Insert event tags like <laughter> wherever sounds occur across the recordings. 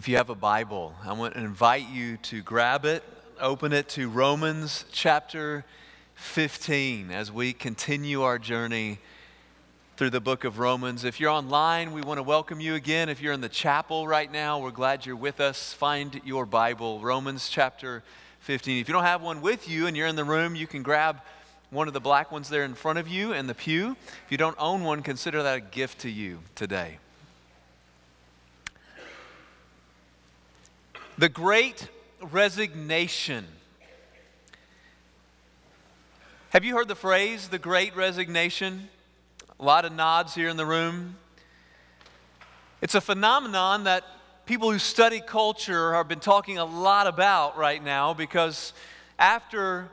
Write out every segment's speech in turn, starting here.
If you have a Bible, I want to invite you to grab it, open it to Romans chapter 15 as we continue our journey through the book of Romans. If you're online, we want to welcome you again. If you're in the chapel right now, we're glad you're with us. Find your Bible, Romans chapter 15. If you don't have one with you and you're in the room, you can grab one of the black ones there in front of you in the pew. If you don't own one, consider that a gift to you today. The great resignation. Have you heard the phrase, the great resignation? A lot of nods here in the room. It's a phenomenon that people who study culture have been talking a lot about right now because after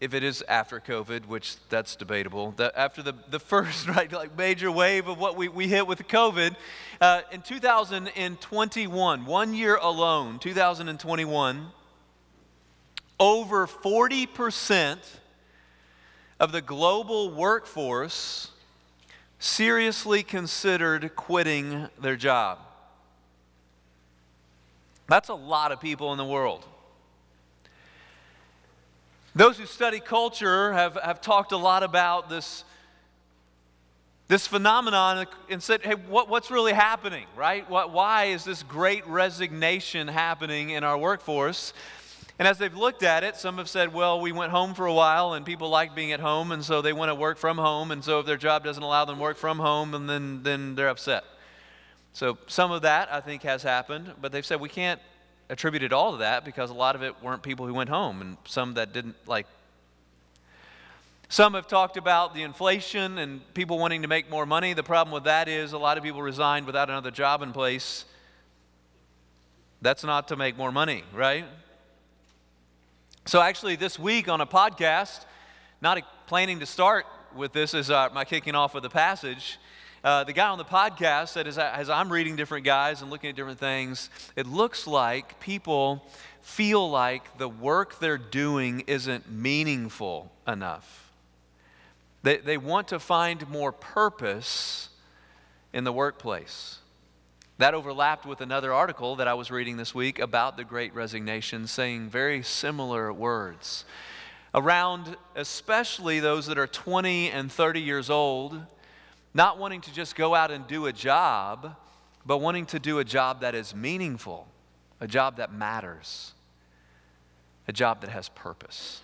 if it is after COVID, which that's debatable, that after the, the first <laughs> right, like major wave of what we, we hit with COVID, uh, in 2021, one year alone, 2021, over 40% of the global workforce seriously considered quitting their job. That's a lot of people in the world. Those who study culture have, have talked a lot about this, this phenomenon and said, hey, what, what's really happening, right? What, why is this great resignation happening in our workforce? And as they've looked at it, some have said, well, we went home for a while and people like being at home, and so they want to work from home. And so if their job doesn't allow them to work from home, and then, then they're upset. So some of that, I think, has happened, but they've said we can't attributed all to that because a lot of it weren't people who went home and some that didn't like some have talked about the inflation and people wanting to make more money. The problem with that is a lot of people resigned without another job in place. That's not to make more money, right? So, actually, this week on a podcast, not planning to start with this as uh, my kicking off of the passage, uh, the guy on the podcast said, as, I, as I'm reading different guys and looking at different things, it looks like people feel like the work they're doing isn't meaningful enough. They, they want to find more purpose in the workplace. That overlapped with another article that I was reading this week about the great resignation, saying very similar words. Around especially those that are 20 and 30 years old, not wanting to just go out and do a job, but wanting to do a job that is meaningful, a job that matters, a job that has purpose.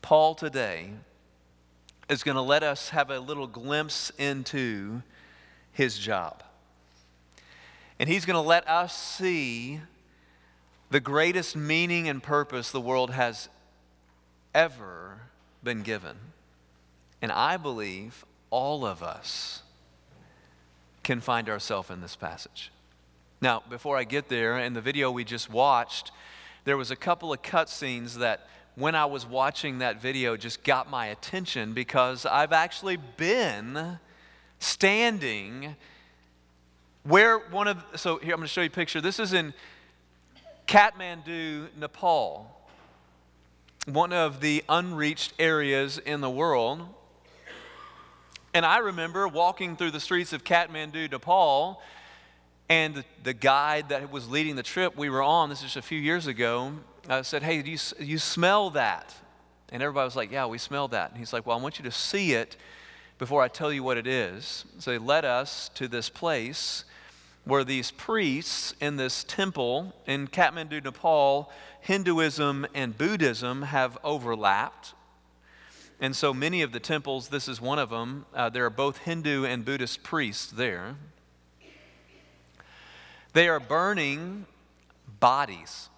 Paul today is going to let us have a little glimpse into his job. And he's going to let us see the greatest meaning and purpose the world has ever been given. And I believe all of us can find ourselves in this passage. Now, before I get there, in the video we just watched, there was a couple of cutscenes that when I was watching that video just got my attention because I've actually been standing where one of so here I'm going to show you a picture. This is in Kathmandu, Nepal, one of the unreached areas in the world. And I remember walking through the streets of Kathmandu, Nepal, and the, the guide that was leading the trip we were on, this is a few years ago, uh, said, Hey, do you, you smell that? And everybody was like, Yeah, we smell that. And he's like, Well, I want you to see it before I tell you what it is. So he led us to this place where these priests in this temple in Kathmandu, Nepal, Hinduism and Buddhism have overlapped. And so many of the temples, this is one of them, uh, there are both Hindu and Buddhist priests there. They are burning bodies.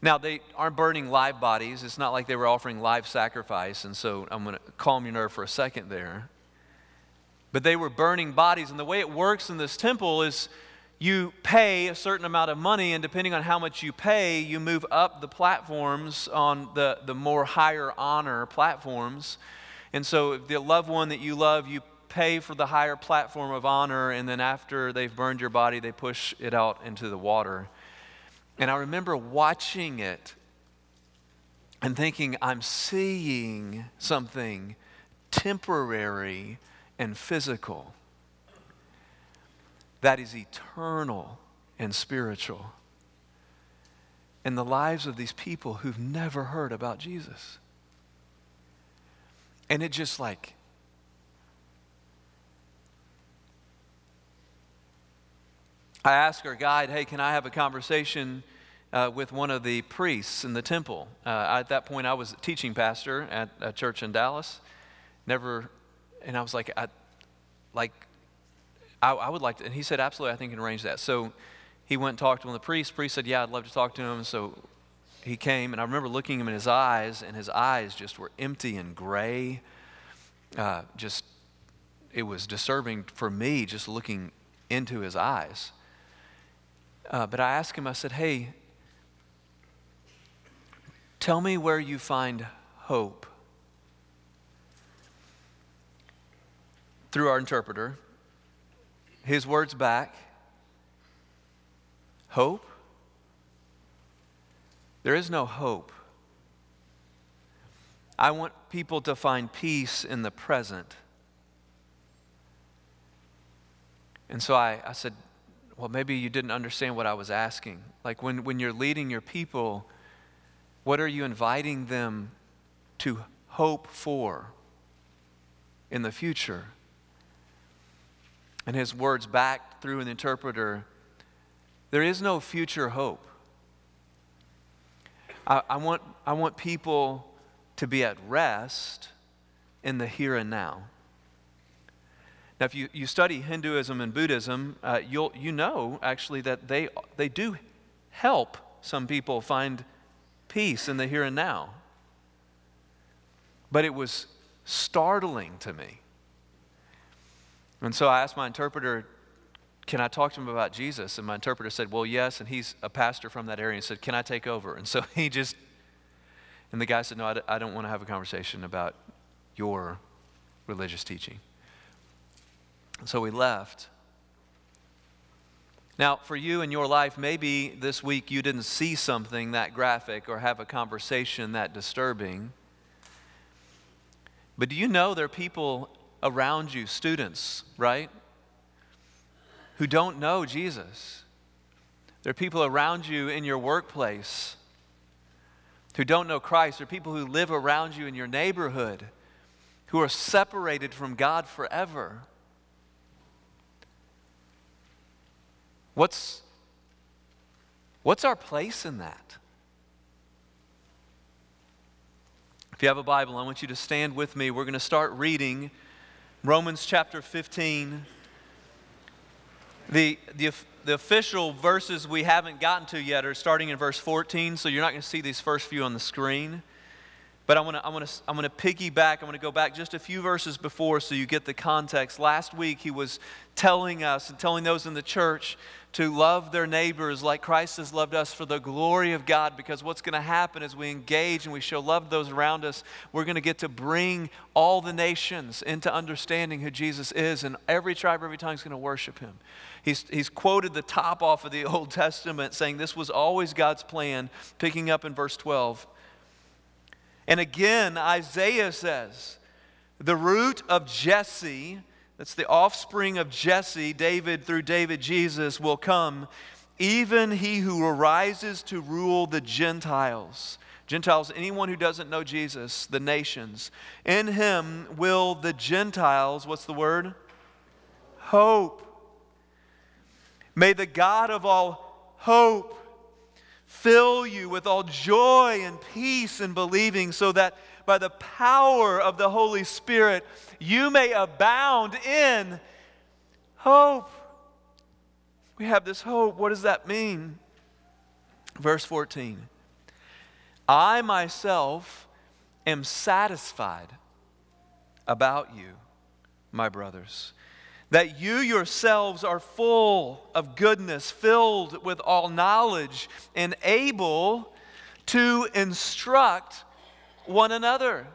Now, they aren't burning live bodies. It's not like they were offering live sacrifice. And so I'm going to calm your nerve for a second there. But they were burning bodies. And the way it works in this temple is you pay a certain amount of money, and depending on how much you pay, you move up the platforms on the, the more higher honor platforms. And so, the loved one that you love, you pay for the higher platform of honor, and then after they've burned your body, they push it out into the water. And I remember watching it and thinking, I'm seeing something temporary and physical. That is eternal and spiritual in the lives of these people who've never heard about Jesus. And it just like, I asked our guide, hey, can I have a conversation uh, with one of the priests in the temple? Uh, at that point, I was a teaching pastor at a church in Dallas. Never, and I was like, I, like, I, I would like to, and he said, absolutely, I think I can arrange that. So he went and talked to of the priests. The priest said, yeah, I'd love to talk to him. So he came, and I remember looking him in his eyes, and his eyes just were empty and gray. Uh, just, it was disturbing for me just looking into his eyes. Uh, but I asked him, I said, hey, tell me where you find hope. Through our interpreter, his words back hope? There is no hope. I want people to find peace in the present. And so I, I said, well, maybe you didn't understand what I was asking. Like when, when you're leading your people, what are you inviting them to hope for in the future? And his words back through an interpreter there is no future hope. I, I, want, I want people to be at rest in the here and now. Now, if you, you study Hinduism and Buddhism, uh, you'll, you know actually that they, they do help some people find peace in the here and now. But it was startling to me. And so I asked my interpreter, Can I talk to him about Jesus? And my interpreter said, Well, yes. And he's a pastor from that area and said, Can I take over? And so <laughs> he just, and the guy said, No, I don't want to have a conversation about your religious teaching. So we left. Now, for you in your life, maybe this week you didn't see something that graphic or have a conversation that disturbing. But do you know there are people around you, students, right, who don't know Jesus? There are people around you in your workplace who don't know Christ. There are people who live around you in your neighborhood who are separated from God forever. What's, what's our place in that? If you have a Bible, I want you to stand with me. We're going to start reading Romans chapter 15. The, the, the official verses we haven't gotten to yet are starting in verse 14, so you're not going to see these first few on the screen. But I want to I want to I'm going to piggyback. I'm going to go back just a few verses before so you get the context. Last week he was telling us and telling those in the church to love their neighbors like Christ has loved us for the glory of God because what's going to happen as we engage and we show love to those around us, we're going to get to bring all the nations into understanding who Jesus is, and every tribe, every tongue is going to worship him. He's, he's quoted the top off of the <laughs> Old Testament saying this was always God's plan, picking up in verse 12. And again, Isaiah says, the root of Jesse that's the offspring of Jesse, David through David, Jesus will come, even he who arises to rule the Gentiles. Gentiles, anyone who doesn't know Jesus, the nations. In him will the Gentiles, what's the word? Hope. May the God of all hope fill you with all joy and peace in believing, so that by the power of the Holy Spirit, you may abound in hope. We have this hope. What does that mean? Verse 14 I myself am satisfied about you, my brothers, that you yourselves are full of goodness, filled with all knowledge, and able to instruct one another.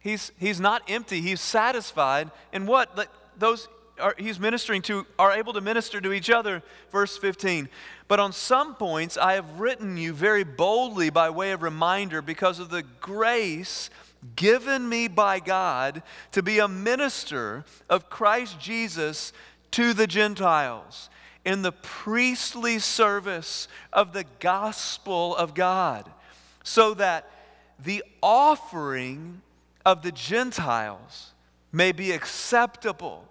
He's, he's not empty, he's satisfied. And what? Those are, he's ministering to are able to minister to each other. Verse 15. But on some points I have written you very boldly by way of reminder because of the grace given me by God to be a minister of Christ Jesus to the Gentiles in the priestly service of the gospel of God, so that the offering of the Gentiles may be acceptable,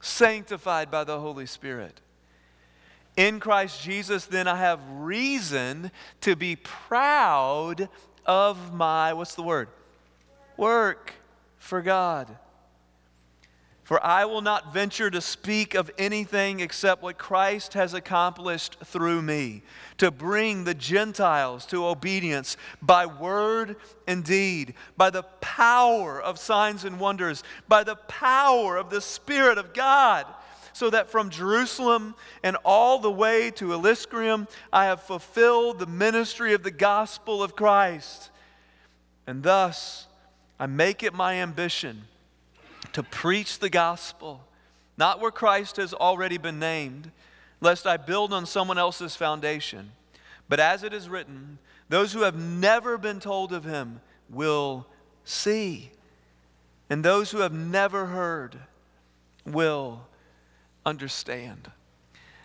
sanctified by the Holy Spirit. In Christ Jesus, then, I have reason to be proud of my, what's the word? Work for God. For I will not venture to speak of anything except what Christ has accomplished through me, to bring the Gentiles to obedience by word and deed, by the power of signs and wonders, by the power of the Spirit of God so that from Jerusalem and all the way to Illyricum I have fulfilled the ministry of the gospel of Christ. And thus I make it my ambition to preach the gospel, not where Christ has already been named, lest I build on someone else's foundation. But as it is written, those who have never been told of him will see, and those who have never heard will understand.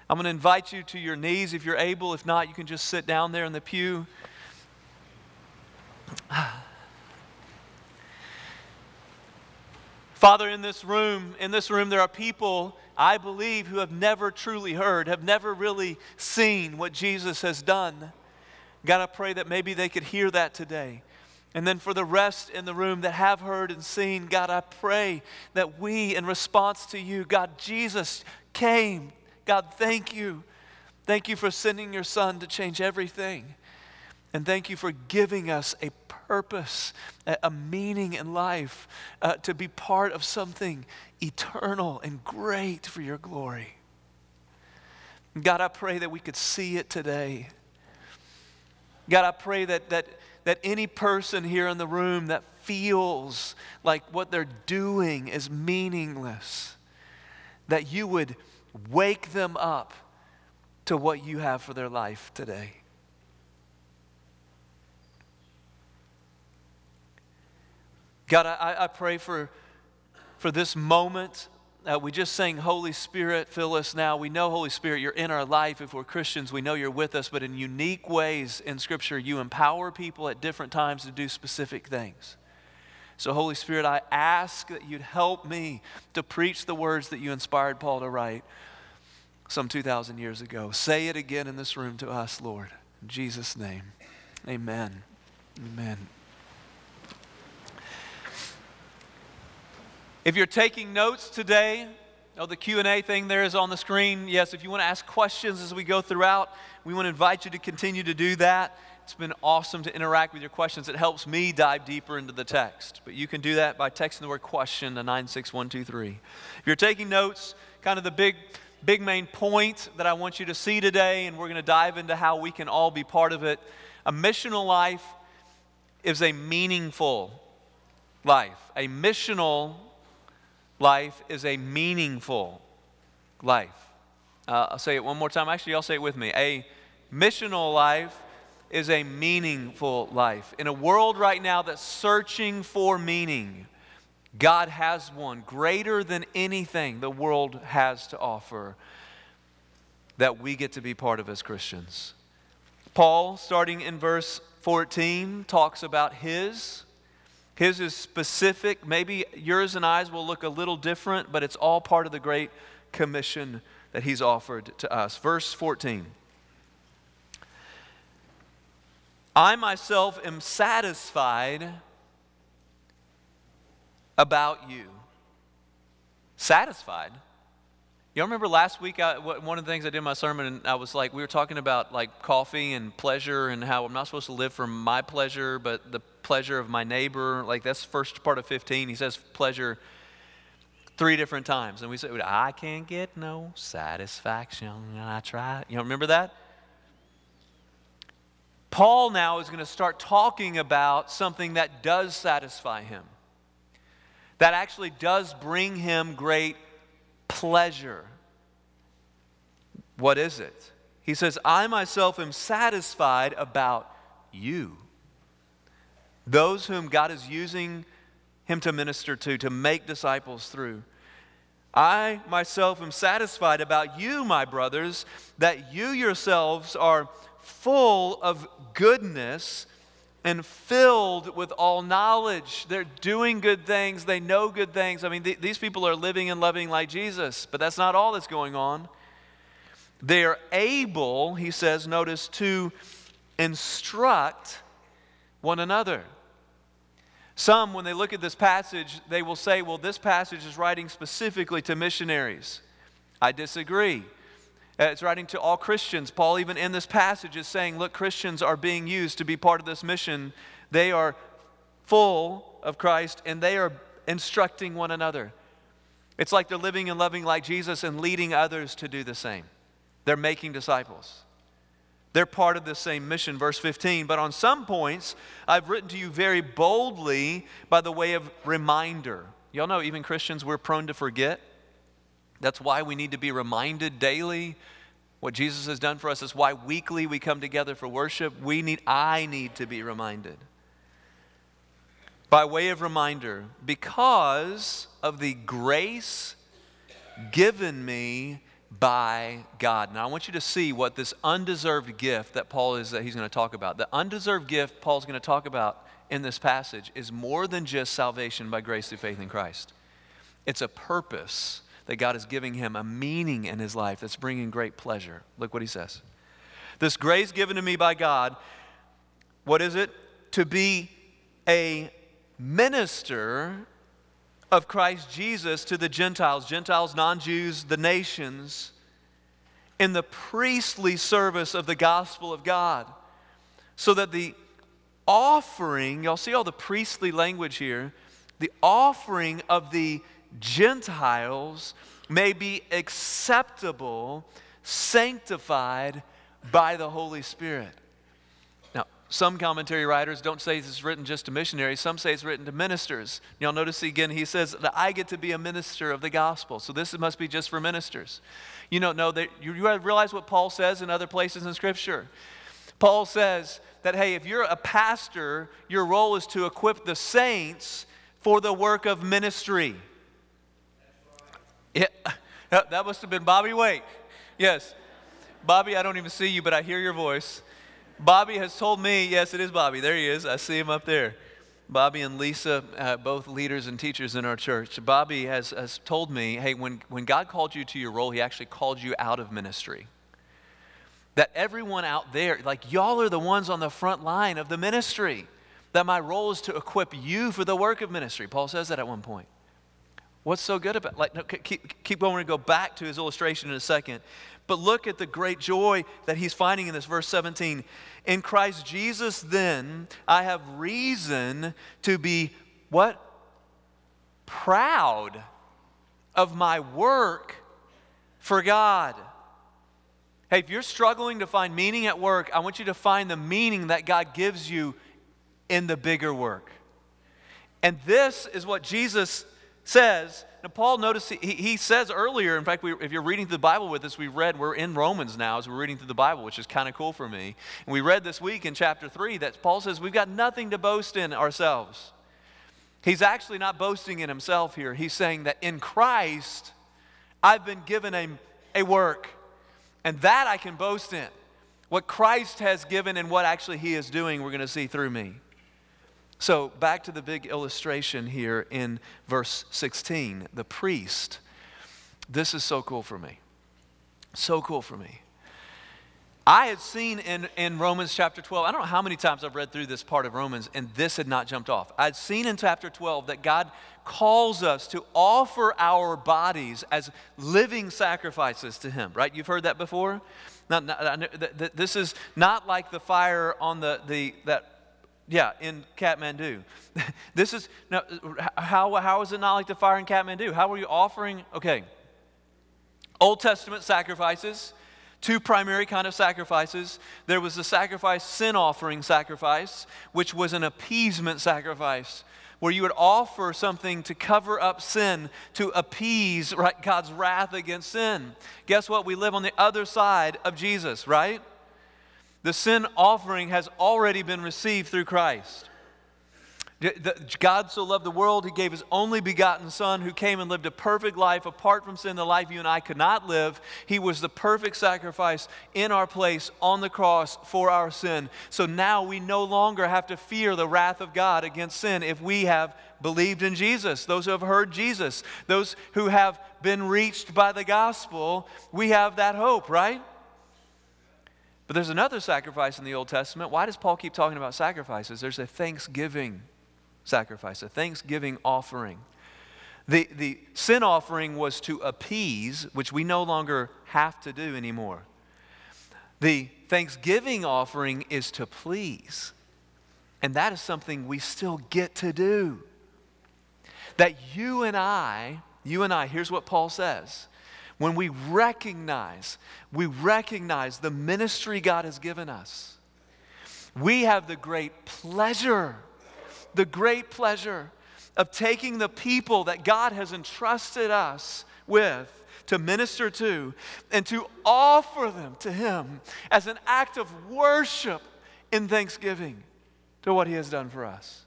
I'm going to invite you to your knees if you're able. If not, you can just sit down there in the pew. <sighs> Ah. Father, in this room, in this room, there are people I believe who have never truly heard, have never really seen what Jesus has done. God, I pray that maybe they could hear that today. And then for the rest in the room that have heard and seen, God, I pray that we, in response to you, God, Jesus came. God, thank you. Thank you for sending your son to change everything. And thank you for giving us a purpose, a, meaning in life, uh, to be part of something eternal and great for your glory. God, I pray that we could see it today. God, I pray that, that that any person here in the room that feels like what they're doing is meaningless, that you would wake them up to what you have for their life today. God, I, I pray for, for this moment uh, we just sang, Holy Spirit, fill us now. We know, Holy Spirit, you're in our life. If we're Christians, we know you're with us, but in unique ways in Scripture, you empower people at different times to do specific things. So, Holy Spirit, I ask that you'd help me to preach the words that you inspired Paul to write some 2,000 years ago. Say it again in this room to us, Lord. In Jesus' name, amen. Amen. If you're taking notes today, oh, the Q&A thing there is on the screen. Yes, if you want to ask questions as we go throughout, we want to invite you to continue to do that. It's been awesome to interact with your questions. It helps me dive deeper into the text. But you can do that by texting the word question to 96123. If you're taking notes, kind of the big big main point that I want you to see today and we're going to dive into how we can all be part of it. A missional life is a meaningful life. A missional life is a meaningful life. Uh, I'll say it one more time. Actually, y'all say it with me. A missional life is a meaningful life. In a world right now that's searching for meaning, God has one greater than anything the world has to offer that we get to be part of as Christians. Paul, starting in verse 14, talks about his his is specific. Maybe yours and I's will look a little different, but it's all part of the Great Commission that He's offered to us. Verse 14 I myself am satisfied about you. Satisfied? Y'all remember last week, I, one of the things I did in my sermon, and I was like, we were talking about like coffee and pleasure and how I'm not supposed to live for my pleasure, but the pleasure of my neighbor. Like that's first part of 15. He says pleasure three different times. And we said, I can't get no satisfaction. And I try. You know, remember that? Paul now is going to start talking about something that does satisfy him, that actually does bring him great pleasure. What is it? He says, I myself am satisfied about you. Those whom God is using him to minister to, to make disciples through. I myself am satisfied about you, my brothers, that you yourselves are full of goodness and filled with all knowledge. They're doing good things, they know good things. I mean, th- these people are living and loving like Jesus, but that's not all that's going on. They are able, he says, notice, to instruct one another. Some, when they look at this passage, they will say, well, this passage is writing specifically to missionaries. I disagree. It's writing to all Christians. Paul, even in this passage, is saying, look, Christians are being used to be part of this mission. They are full of Christ and they are instructing one another. It's like they're living and loving like Jesus and leading others to do the same. They're making disciples. They're part of the same mission, verse 15. But on some points, I've written to you very boldly by the way of reminder. Y'all know, even Christians, we're prone to forget. That's why we need to be reminded daily what Jesus has done for us. Is why weekly we come together for worship. We need, I need to be reminded. By way of reminder, because of the grace given me by God. Now I want you to see what this undeserved gift that Paul is that he's going to talk about. The undeserved gift Paul's going to talk about in this passage is more than just salvation by grace through faith in Christ. It's a purpose that God is giving him a meaning in his life that's bringing great pleasure. Look what he says. This grace given to me by God, what is it? To be a minister of Christ Jesus to the Gentiles, Gentiles, non Jews, the nations, in the priestly service of the gospel of God. So that the offering, y'all see all the priestly language here, the offering of the Gentiles may be acceptable, sanctified by the Holy Spirit. Some commentary writers don't say this is written just to missionaries, some say it's written to ministers. Y'all notice again, he says that I get to be a minister of the gospel. So this must be just for ministers. You don't know that you realize what Paul says in other places in Scripture. Paul says that, hey, if you're a pastor, your role is to equip the saints for the work of ministry. Yeah, <laughs> that must have been Bobby Wake. Yes. Bobby, I don't even see you, but I hear your voice. Bobby has told me, yes, it is Bobby. There he is. I see him up there. Bobby and Lisa, uh, both leaders and teachers in our church. Bobby has, has told me, hey, when, when God called you to your role, he actually called you out of ministry. That everyone out there, like y'all are the ones on the front line of the ministry. That my role is to equip you for the work of ministry. Paul says that at one point. What's so good about like no, keep keep going to go back to his illustration in a second. But look at the great joy that he's finding in this verse 17. In Christ Jesus then I have reason to be what? Proud of my work for God. Hey, if you're struggling to find meaning at work, I want you to find the meaning that God gives you in the bigger work. And this is what Jesus says, Paul, notice he, he says earlier, in fact, we, if you're reading through the Bible with us, we read, we're in Romans now as we're reading through the Bible, which is kind of cool for me. And we read this week in chapter 3 that Paul says we've got nothing to boast in ourselves. He's actually not boasting in himself here. He's saying that in Christ, I've been given a, a work, and that I can boast in. What Christ has given and what actually he is doing, we're going to see through me. So, back to the big illustration here in verse 16. The priest. This is so cool for me. So cool for me. I had seen in, in Romans chapter 12, I don't know how many times I've read through this part of Romans, and this had not jumped off. I'd seen in chapter 12 that God calls us to offer our bodies as living sacrifices to Him, right? You've heard that before? Now, this is not like the fire on the, the, that yeah, in Kathmandu. <laughs> this is, now, how, how is it not like the fire in Kathmandu? How are you offering? Okay. Old Testament sacrifices, two primary kind of sacrifices. There was the sacrifice, sin offering sacrifice, which was an appeasement sacrifice, where you would offer something to cover up sin, to appease right, God's wrath against sin. Guess what? We live on the other side of Jesus, right? The sin offering has already been received through Christ. God so loved the world, he gave his only begotten Son who came and lived a perfect life apart from sin, the life you and I could not live. He was the perfect sacrifice in our place on the cross for our sin. So now we no longer have to fear the wrath of God against sin if we have believed in Jesus, those who have heard Jesus, those who have been reached by the gospel. We have that hope, right? But there's another sacrifice in the Old Testament. Why does Paul keep talking about sacrifices? There's a thanksgiving sacrifice, a thanksgiving offering. The, the sin offering was to appease, which we no longer have to do anymore. The thanksgiving offering is to please. And that is something we still get to do. That you and I, you and I, here's what Paul says. When we recognize, we recognize the ministry God has given us, we have the great pleasure the great pleasure of taking the people that God has entrusted us with to minister to and to offer them to Him as an act of worship in thanksgiving to what He has done for us.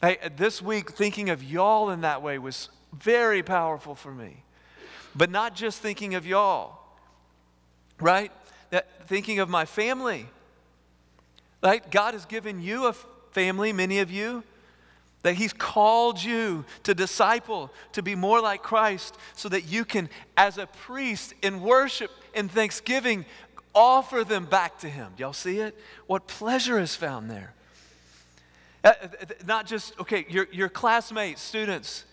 Hey, this week, thinking of y'all in that way was very powerful for me. But not just thinking of y'all, right? That thinking of my family. Right? God has given you a family, many of you, that He's called you to disciple, to be more like Christ, so that you can, as a priest in worship and thanksgiving, offer them back to Him. Y'all see it? What pleasure is found there. Uh, not just, okay, your, your classmates, students,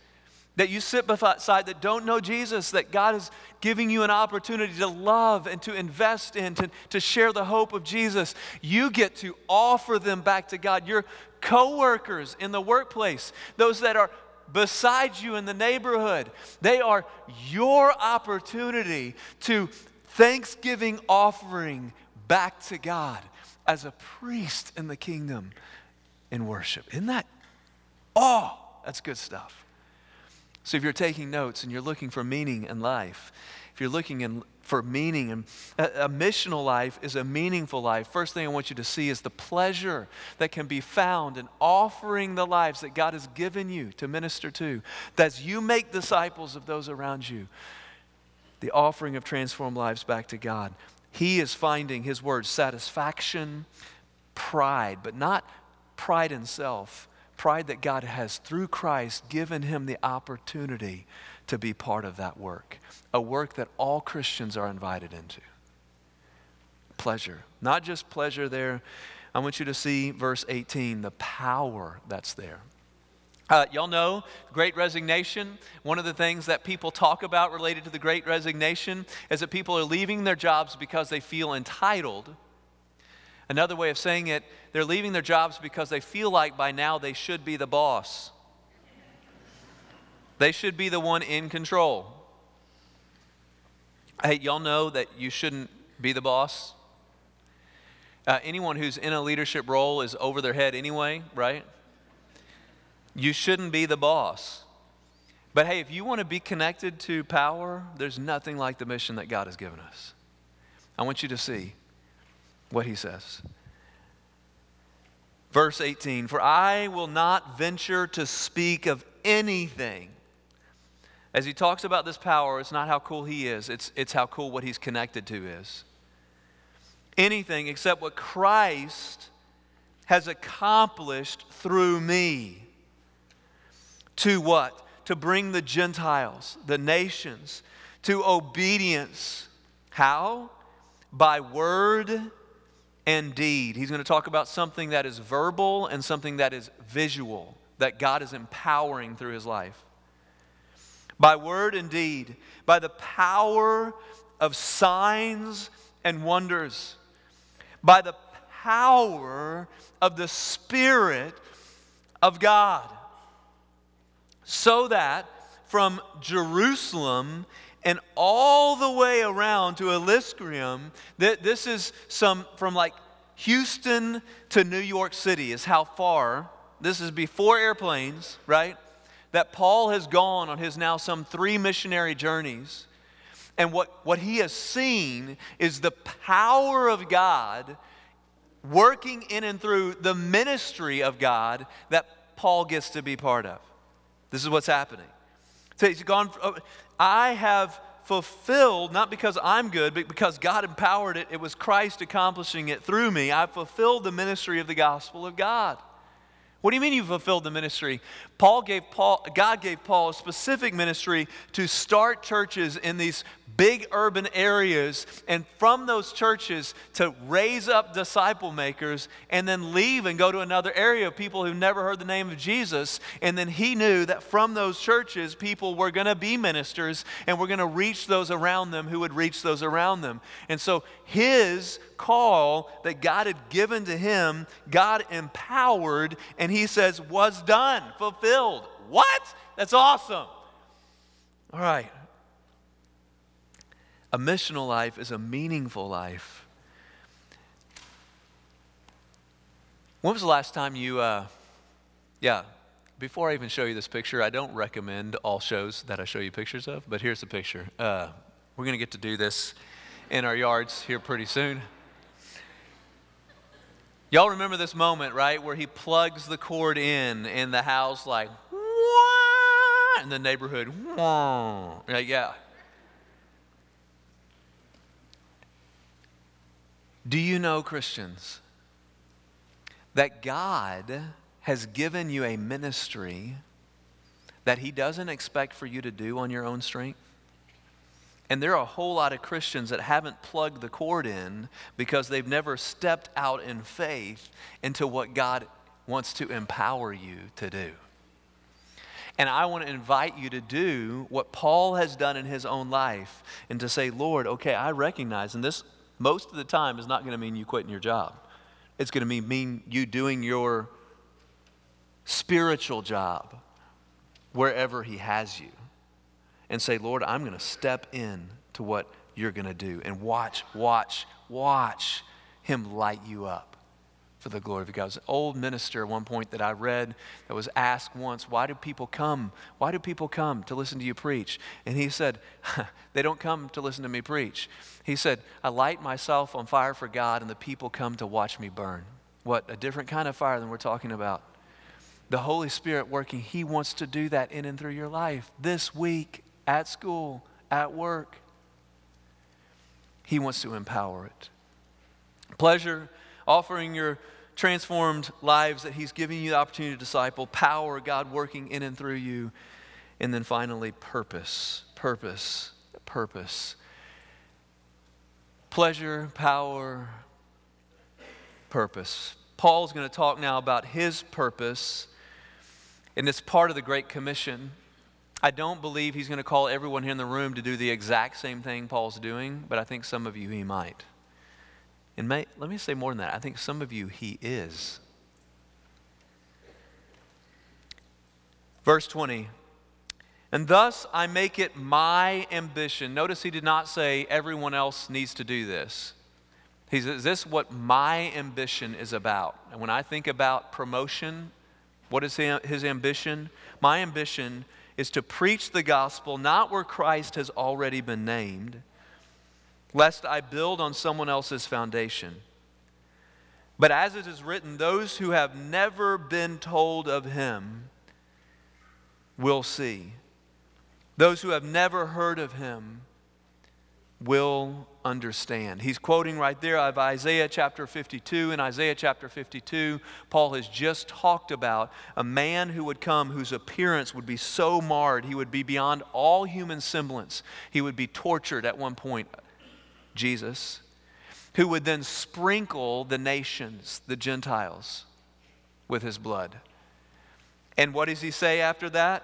that you sit beside that don't know Jesus, that God is giving you an opportunity to love and to invest in, to, to share the hope of Jesus, you get to offer them back to God. Your coworkers in the workplace, those that are beside you in the neighborhood, they are your opportunity to thanksgiving offering back to God as a priest in the kingdom in worship. Isn't that? Oh, that's good stuff. So if you're taking notes and you're looking for meaning in life, if you're looking in, for meaning, and a, a missional life is a meaningful life. First thing I want you to see is the pleasure that can be found in offering the lives that God has given you to minister to. That you make disciples of those around you, the offering of transformed lives back to God. He is finding his word satisfaction, pride, but not pride in self, pride that God has, through Christ, given him the opportunity to be part of that work, a work that all Christians are invited into. Pleasure. Not just pleasure there. I want you to see verse 18, the power that's there. Uh, y'all know great resignation. One of the things that people talk about related to the great resignation is that people are leaving their jobs because they feel entitled Another way of saying it, they're leaving their jobs because they feel like by now they should be the boss. They should be the one in control. Hey, y'all know that you shouldn't be the boss. Uh, anyone who's in a leadership role is over their head anyway, right? You shouldn't be the boss. But hey, if you want to be connected to power, there's nothing like the mission that God has given us. I want you to see what he says. Verse 18 For I will not venture to speak of anything. As he talks about this power, it's not how cool he is, it's, it's how cool what he's connected to is. Anything except what Christ has accomplished through me. To what? To bring the Gentiles, the nations, to obedience. How? By word and deed. He's going to talk about something that is verbal and something that is visual, that God is empowering through his life. By word and deed, by the power of signs and wonders, by the power of the Spirit of God, so that from Jerusalem and all the way around to Illyricum. This is some from like Houston to New York City, is how far. This is before airplanes, right? That Paul has gone on his now some three missionary journeys. And what, what he has seen is the power of God working in and through the ministry of God that Paul gets to be part of. This is what's happening. So he's gone, I have fulfilled, not because I'm good, but because God empowered it. It was Christ accomplishing it through me. I fulfilled the ministry of the gospel of God. What do you mean you fulfilled the ministry? Paul gave Paul, God gave Paul a specific ministry to start churches in these big urban areas, and from those churches to raise up disciple makers and then leave and go to another area of people who never heard the name of Jesus. And then he knew that from those churches, people were going to be ministers and were going to reach those around them who would reach those around them. And so his call that God had given to him, God empowered, and he says, was done, fulfilled. What? That's awesome. All right. A missional life is a meaningful life. When was the last time you, uh, yeah, before I even show you this picture, I don't recommend all shows that I show you pictures of, but here's the picture. Uh, we're going to get to do this in our yards here pretty soon. Y'all remember this moment, right, where he plugs the cord in in the house, like, Wah! in the neighborhood, Wah! yeah. Do you know, Christians, that God has given you a ministry that He doesn't expect for you to do on your own strength? And there are a whole lot of Christians that haven't plugged the cord in because they've never stepped out in faith into what God wants to empower you to do. And I want to invite you to do what Paul has done in his own life and to say, Lord, okay, I recognize, and this most of the time is not going to mean you quitting your job. It's going to mean, mean you doing your spiritual job wherever He has you. And say, Lord, I'm going to step in to what you're going to do. And watch, watch, watch Him light you up for the glory of God. an old minister at one point that I read that was asked once, Why do people come? Why do people come to listen to you preach? And he said, <laughs> They don't come to listen to me preach. He said, I light myself on fire for God, and the people come to watch me burn. What? A different kind of fire than we're talking about. The Holy Spirit working, He wants to do that in and through your life this week, at school, at work. He wants to empower it. Pleasure offering your transformed lives that He's giving you the opportunity to disciple, power, God working in and through you, and then finally, purpose, purpose, purpose. Pleasure, power, purpose. Paul's going to talk now about his purpose, and it's part of the Great Commission. I don't believe he's going to call everyone here in the room to do the exact same thing Paul's doing, but I think some of you he might. And may, let me say more than that. I think some of you, He is. Verse 20. And thus I make it my ambition. Notice he did not say everyone else needs to do this. He says, Is this what my ambition is about? And when I think about promotion, what is his ambition? My ambition is to preach the gospel not where Christ has already been named, lest I build on someone else's foundation. But as it is written, those who have never been told of him will see. Those who have never heard of him will understand. He's quoting right there of Isaiah chapter 52. In Isaiah chapter 52, Paul has just talked about a man who would come whose appearance would be so marred, he would be beyond all human semblance. He would be tortured at one point Jesus, who would then sprinkle the nations, the Gentiles, with his blood. And what does he say after that?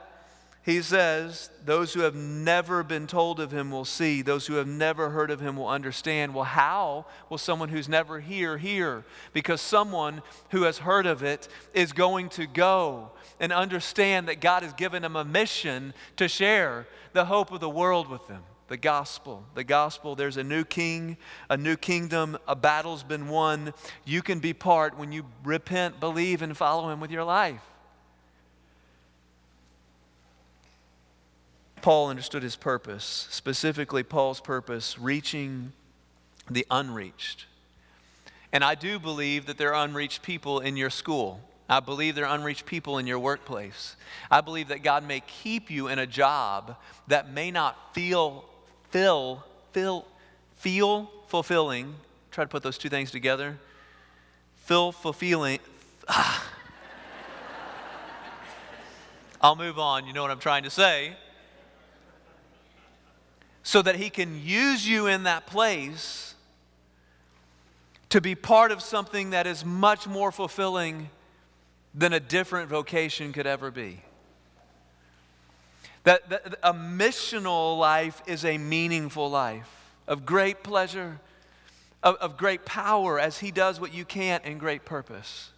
He says, Those who have never been told of him will see, those who have never heard of him will understand. Well, how will someone who's never here hear? Because someone who has heard of it is going to go and understand that God has given them a mission to share the hope of the world with them the gospel. The gospel, there's a new king, a new kingdom, a battle's been won. You can be part when you repent, believe, and follow him with your life. Paul understood his purpose, specifically Paul's purpose, reaching the unreached. And I do believe that there are unreached people in your school. I believe there are unreached people in your workplace. I believe that God may keep you in a job that may not feel, feel, feel, feel fulfilling. Try to put those two things together. Feel fulfilling. Ah. I'll move on. You know what I'm trying to say. So that He can use you in that place to be part of something that is much more fulfilling than a different vocation could ever be. That, that, a missional life is a meaningful life of great pleasure, of, of great power as He does what you can't, and great purpose.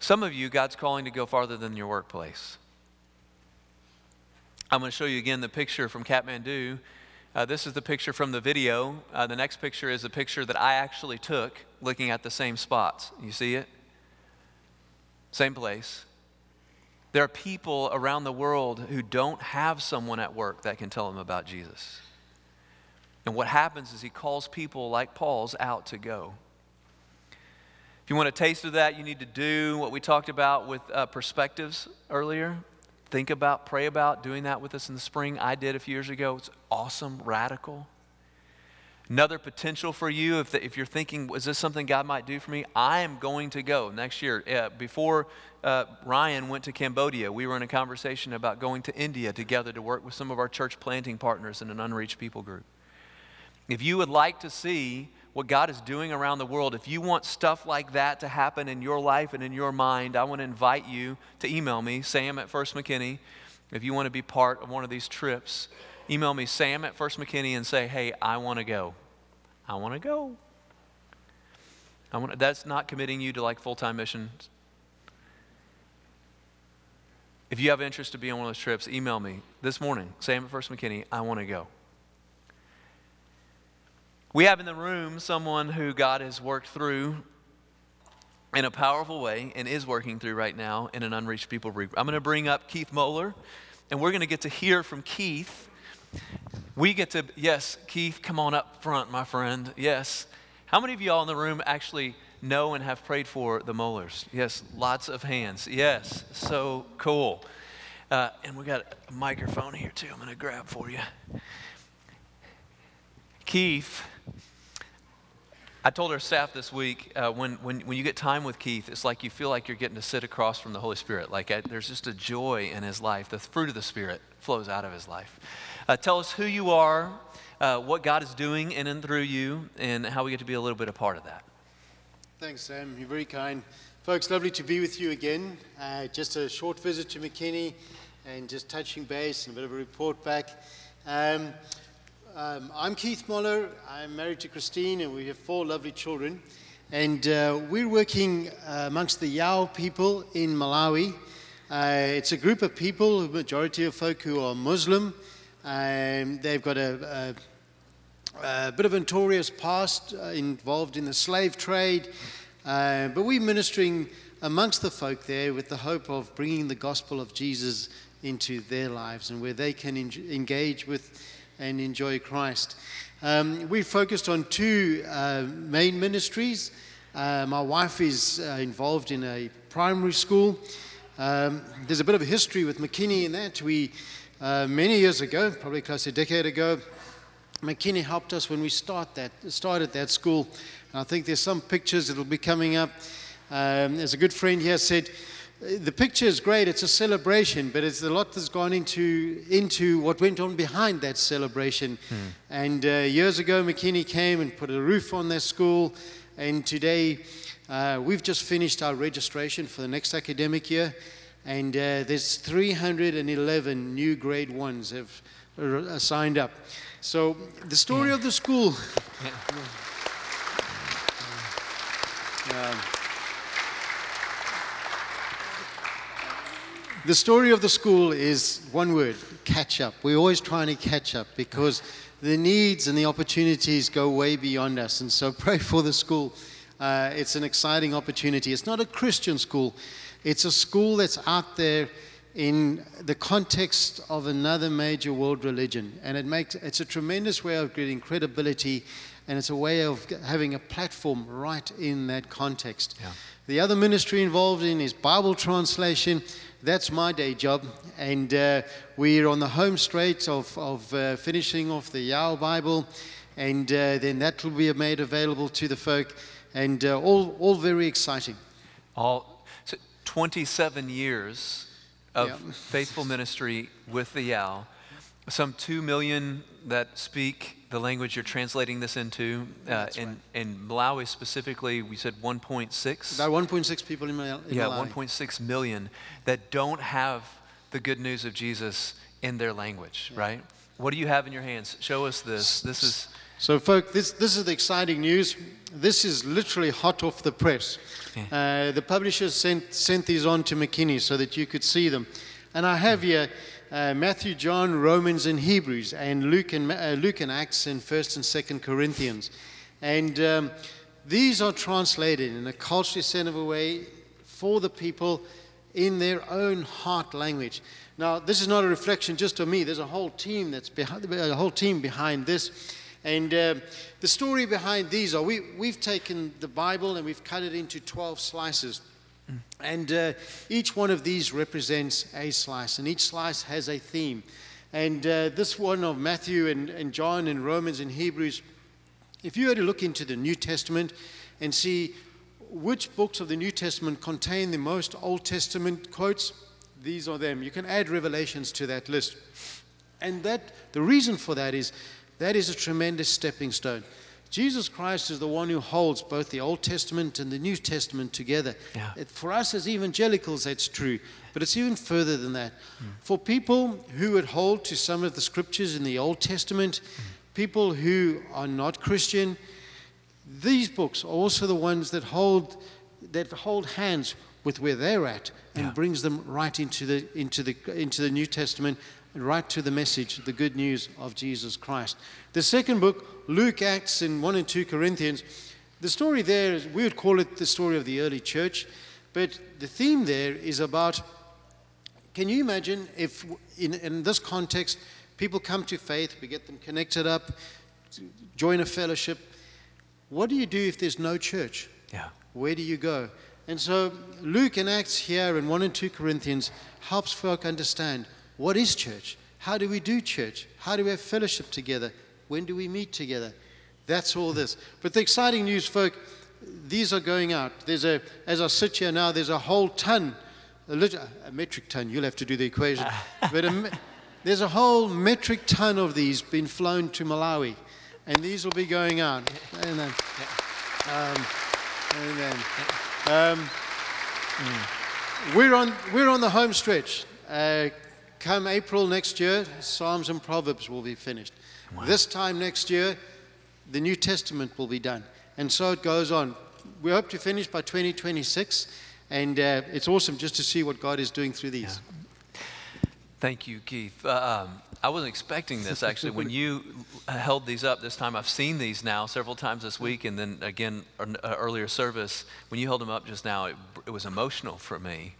Some of you, God's calling to go farther than your workplace. I'm going to show you again the picture from Kathmandu uh, this is the picture from the video. Uh, the next picture is a picture that I actually took looking at the same spots. You see it? Same place. There are people around the world who don't have someone at work that can tell them about Jesus. And what happens is he calls people like Paul's out to go. If you want a taste of that, you need to do what we talked about with uh, perspectives earlier think about, pray about doing that with us in the spring. I did a few years ago. It's awesome, radical. Another potential for you, if, the, if you're thinking, is this something God might do for me? I am going to go next year. Uh, before uh, Ryan went to Cambodia, we were in a conversation about going to India together to work with some of our church planting partners in an unreached people group. If you would like to see what God is doing around the world, if you want stuff like that to happen in your life and in your mind, I want to invite you to email me, Sam at First McKinney. If you want to be part of one of these trips, email me, Sam at First McKinney, and say, hey, I want to go. I want to go. I want that's not committing you to like full time missions. If you have interest to be on one of those trips, email me this morning, Sam at First McKinney, I want to go. We have in the room someone who God has worked through in a powerful way and is working through right now in an unreached people group. I'm going to bring up Keith Moller, and we're going to get to hear from Keith. We get to, yes, Keith, come on up front, my friend. Yes. How many of y'all in the room actually know and have prayed for the Mollers? Yes, lots of hands. Yes, so cool. Uh, and we got a microphone here too. I'm going to grab for you. Keith I told our staff this week uh, when, when, when you get time with Keith, it's like you feel like you're getting to sit across from the Holy Spirit. Like I, there's just a joy in his life. The fruit of the Spirit flows out of his life. Uh, tell us who you are, uh, what God is doing in and through you, and how we get to be a little bit a part of that. Thanks, Sam. You're very kind. Folks, lovely to be with you again. Uh, just a short visit to McKinney and just touching base and a bit of a report back. Um, um, I'm Keith Moller. I'm married to Christine, and we have four lovely children. And uh, we're working uh, amongst the Yao people in Malawi. Uh, it's a group of people, majority of folk who are Muslim. Um, they've got a, a, a, bit of a notorious past uh, involved in the slave trade. Uh, but we're ministering amongst the folk there with the hope of bringing the gospel of Jesus into their lives and where they can en- engage with and enjoy Christ. Um, we focused on two uh, main ministries. Uh, my wife is uh, involved in a primary school. Um, there's a bit of a history with McKinney in that. We, uh, many years ago, probably close to a decade ago, McKinney helped us when we start that, started that school. And I think there's some pictures that'll be coming up. Um, there's a good friend here said, the picture is great, it's a celebration, but it's a lot that's gone into, into what went on behind that celebration. Hmm. And uh, years ago, McKinney came and put a roof on their school, and today uh, we've just finished our registration for the next academic year, and uh, there's 311 new grade ones have uh, signed up. So the story yeah. of the school. Yeah. The story of the school is one word catch up. We're always trying to catch up because the needs and the opportunities go way beyond us. And so <laughs> pray for the school. Uh, it's an exciting opportunity. It's not a Christian school, it's a school that's out there in the context of another major world religion. And it makes, it's a tremendous way of getting credibility and it's a way of having a platform right in that context. Yeah. The other ministry involved in is Bible translation. That's my day job. And uh, we're on the home straight of, of uh, finishing off the Yao Bible. And uh, then that will be made available to the folk. And uh, all, all very exciting. All 27 years of Yeah. faithful ministry with the Yao. Some 2 million that speak the language you're translating this into. Uh, in, in Malawi specifically, we said 1.6. About 1.6 people in, Mal- in yeah, Malawi. 1.6 million that don't have the good news of Jesus in their language, right? What do you have in your hands? Show us this. This is So, folk, this, this is the exciting news. This is literally hot off the press. Uh, the publishers sent, sent these on to McKinney so that you could see them. And I have here uh, Matthew, John, Romans, and Hebrews, and Luke and, uh, Luke and Acts, and 1st and 2nd Corinthians. And um, these are translated in a culturally sensitive way for the people in their own heart language. Now, this is not a reflection just of me. There's a whole team that's behind, a whole team behind this. And uh, the story behind these are we, we've taken the Bible and we've cut it into 12 slices. And uh, each one of these represents a slice, and each slice has a theme. And uh, this one of Matthew and, and John and Romans and Hebrews, if you were to look into the New Testament and see which books of the New Testament contain the most Old Testament quotes, these are them. You can add revelations to that list. And that the reason for that is that is a tremendous stepping stone. Jesus Christ is the one who holds both the Old Testament and the New Testament together. Yeah. It- for us as evangelicals, that's true, but it's even further than that. Hmm. For people who would hold to some of the scriptures in the Old Testament, hmm. people who are not Christian, these books are also the ones that hold that hold hands with where they're at and Yeah. brings them right into the into the into the New Testament right to the message, the good news of Jesus Christ. The second book, Luke, Acts, and one and two Corinthians. The story there is we would call it the story of the early church, but the theme there is about can you imagine if, in, in this context, people come to faith, we get them connected up, join a fellowship? What do you do if there's no church? yeah. Where do you go? And so Luke and Acts here in 1 and 2 Corinthians helps folk understand what is church? How do we do church? How do we have fellowship together? When do we meet together? That's all this. But the exciting news, folk, these are going out. There's a, as I sit here now, there's a whole ton, a, lit- a metric ton, you'll have to do the equation. <laughs> but a, me- there's a whole metric ton of these being flown to Malawi. And these will be going out. Amen. Um, amen. Um, we're, on, we're on the home stretch. Uh, come April next year, Psalms and Proverbs will be finished. This time next year, the New Testament will be done. And so it goes on. We hope to finish by 2026. And uh, it's awesome just to see what God is doing through these. Thank you, Keith. Uh, um, I wasn't expecting this actually. when you <laughs> held these up this time, I've seen these now several times this week, and then again an uh, earlier service. When you held them up just now, it, it was emotional for me.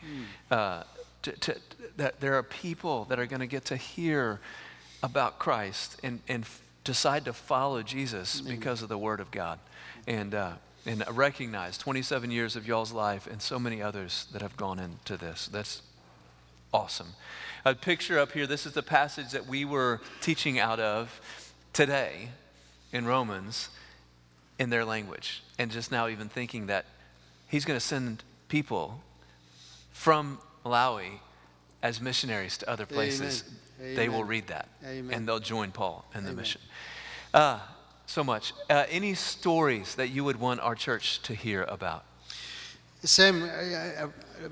Uh, to, to, that there are people that are going to get to hear about Christ and, and f- decide to follow Jesus because of the Word of God, and uh, and recognize 27 years of y'all's life and so many others that have gone into this. That's awesome. A picture up here, this is the passage that we were teaching out of today in Romans in their language. And just now, even thinking that he's going to send people from Malawi as missionaries to other places. Amen. They will read that Amen. and they'll join Paul in the mission. Uh, so much. Uh, any stories that you would want our church to hear about? Sam, I, I,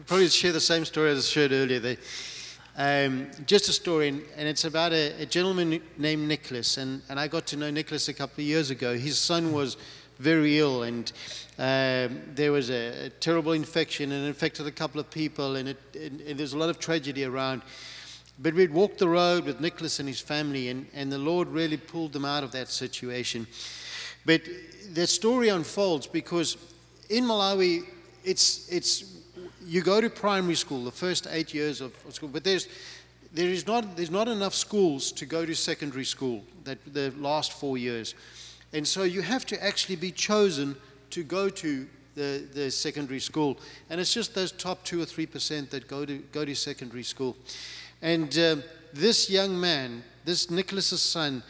probably share the same story as I shared earlier. They, um, just a story, and, and it's about a, a gentleman named Nicholas. And, and I got to know Nicholas a couple of years ago. His son was very ill, and um, there was a, a terrible infection, and infected a couple of people, and, it, and, and there's a lot of tragedy around. But we'd walked the road with Nicholas and his family, and, and the Lord really pulled them out of that situation. But the story unfolds because in Malawi, it's, it's, you go to primary school, the first eight years of, of school, but there's, there is not, there's not enough schools to go to secondary school, that the last four years. And so you have to actually be chosen to go to the, the secondary school. And it's just those top two or three percent that go to, go to secondary school. And um, this young man, this Nicholas's son,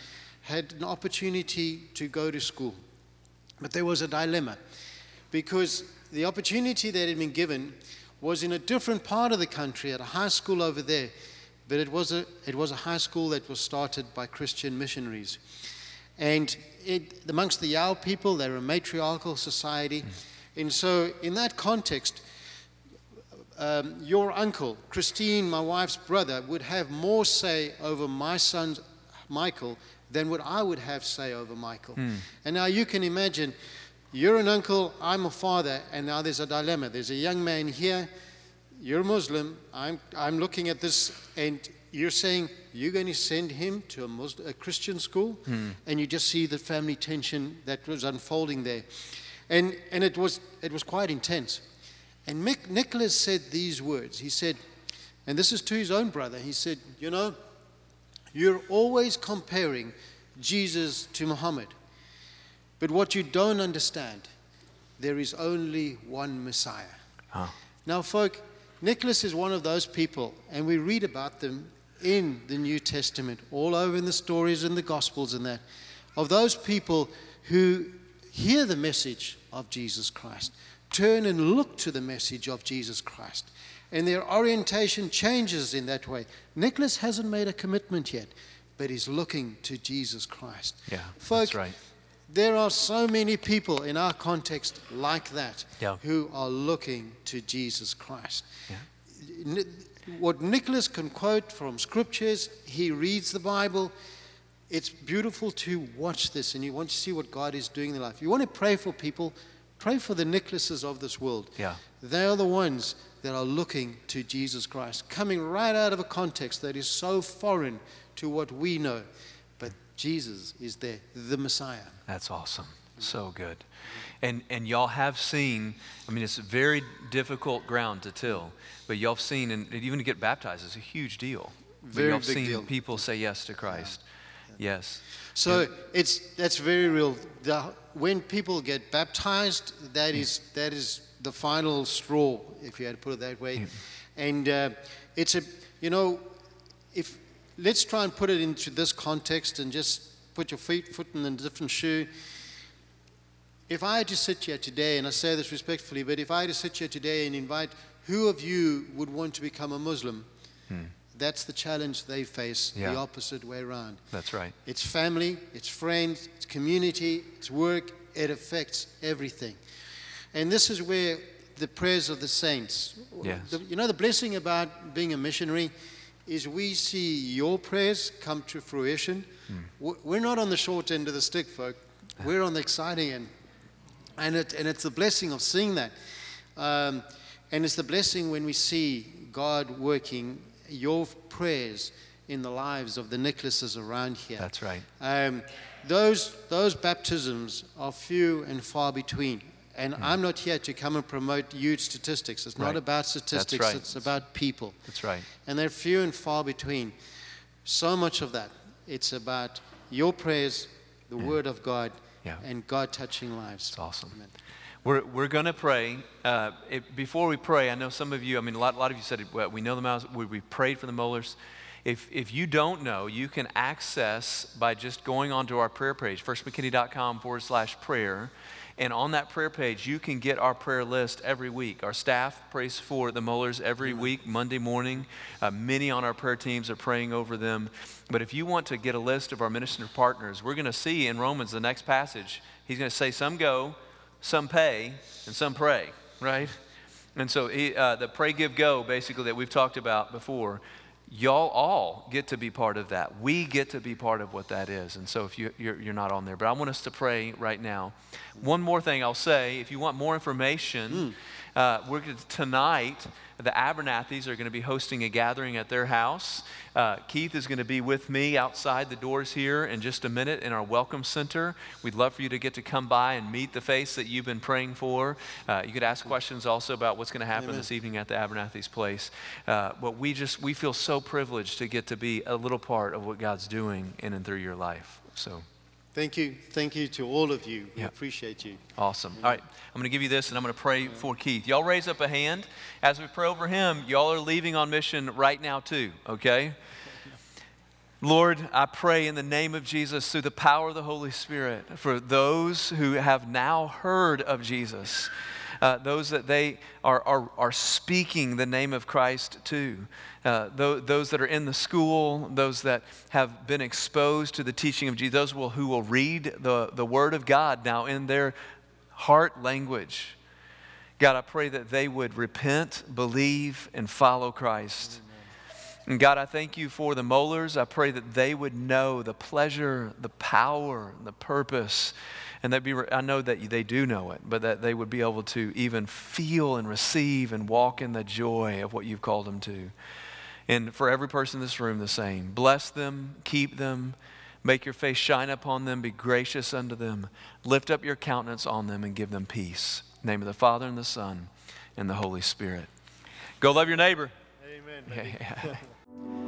had an opportunity to go to school. But there was a dilemma because the opportunity that had been given was in a different part of the country at a high school over there, but it was a, it was a high school that was started by Christian missionaries. And it, amongst the Yao people, they're a matriarchal society. And so, in that context, um, your uncle, Christine, my wife's brother, would have more say over my son, Michael, than what I would have say over Michael. And now you can imagine you're an uncle, I'm a father, and now there's a dilemma. There's a young man here, you're Muslim, I'm, I'm looking at this, and you're saying you're going to send him to a, Muslim, a Christian school, hmm. and you just see the family tension that was unfolding there. And, and it, was, it was quite intense. And Mick, Nicholas said these words. He said, and this is to his own brother, he said, You know, you're always comparing Jesus to Muhammad. But what you don't understand, there is only one Messiah. Huh. Now, folk, Nicholas is one of those people, and we read about them in the New Testament, all over in the stories and the Gospels and that, of those people who hear the message of Jesus Christ, turn and look to the message of Jesus Christ, and their orientation changes in that way. Nicholas hasn't made a commitment yet, but he's looking to Jesus Christ. Yeah, Folk, that's right. there are so many people in our context like that Yeah. who are looking to Jesus Christ. Yeah. What Nicholas can quote from scriptures, he reads the Bible. It's beautiful to watch this and you want to see what God is doing in their life. You want to pray for people, pray for the Nicholases of this world. Yeah. They are the ones that are looking to Jesus Christ, coming right out of a context that is so foreign to what we know. But Jesus is there, the Messiah. That's awesome. So good. And and y'all have seen, I mean, it's very difficult ground to till, but y'all have seen, and even to get baptized is a huge deal. But Very y'all have big seen deal. people say yes to Christ. Yes. So it's that's very real. The, when people get baptized, that is that is the final straw, if you had to put it that way. And uh, it's a you know, if let's try and put it into this context and just put your feet foot in a different shoe. If I had to sit here today, and I say this respectfully, but if I had to sit here today and invite who of you would want to become a Muslim, hmm. that's the challenge they face, Yeah. the opposite way around. That's right. It's family, it's friends, it's community, it's work, it affects everything. And this is where the prayers of the saints, Yes. the- you know, the blessing about being a missionary is we see your prayers come to fruition. Hmm. W- We're not on the short end of the stick, folk. We're on the exciting end. And, it, and it's the blessing of seeing that. Um, and it's the blessing when we see God working your prayers in the lives of the Nicholases around here. That's right. Um, those, those baptisms are few and far between. And I'm not here to come and promote huge statistics. It's. Right. not about statistics, right. it's about people. That's right. And they're few and far between. So much of that, it's about your prayers, the Word of God, Yeah. and God touching lives. It's awesome. Amen. We're, we're going to pray. Uh, it, before we pray, I know some of you, I mean, a lot, a lot of you said, well, we know the mouse, we, we prayed for the molars. If, if you don't know, you can access by just going onto our prayer page, firstmckinney.com forward slash prayer. And on that prayer page, you can get our prayer list every week. Our staff prays for the Mollers every week, Monday morning. Uh, many on our prayer teams are praying over them. But if you want to get a list of our minister partners, we're going to see in Romans, the next passage, he's going to say, Some go, some pay, and some pray, right? And so he, uh, the pray, give, go, basically, that we've talked about before, y'all all get to be part of that. We get to be part of what that is. And so if you, you're, you're not on there, but I want us to pray right now. One more thing I'll say if you want more information, hmm. Uh, we're gonna, tonight, the Abernathys are going to be hosting a gathering at their house. Uh, Keith is going to be with me outside the doors here in just a minute in our welcome center. We'd love for you to get to come by and meet the face that you've been praying for. Uh, you could ask questions also about what's going to happen Amen. this evening at the Abernathys place. Uh, but we just we feel so privileged to get to be a little part of what God's doing in and through your life. So. Thank you. Thank you to all of you. We appreciate you. Awesome. All right. I'm going to give you this and I'm going to pray for Keith. Y'all raise up a hand. As we pray over him, y'all are leaving on mission right now, too, okay? Lord, I pray in the name of Jesus through the power of the Holy Spirit for those who have now heard of Jesus uh, those that they are, are, are speaking the name of Christ to, uh, those, those that are in the school, those that have been exposed to the teaching of Jesus, those will, who will read the, the Word of God now in their heart language. God, I pray that they would repent, believe, and follow Christ. And God, I thank you for the Mollers. I pray that they would know the pleasure, the power, the purpose and that be, I know that they do know it, but that they would be able to even feel and receive and walk in the joy of what you've called them to. And for every person in this room, the same. Bless them, keep them, make your face shine upon them, be gracious unto them, lift up your countenance on them, and give them peace. name of the Father and the Son and the Holy Spirit. Go love your neighbor. Amen. <laughs> Yeah. <laughs>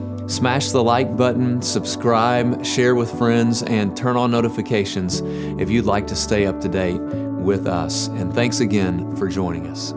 Smash the like button, subscribe, share with friends, and turn on notifications if you'd like to stay up to date with us. And thanks again for joining us.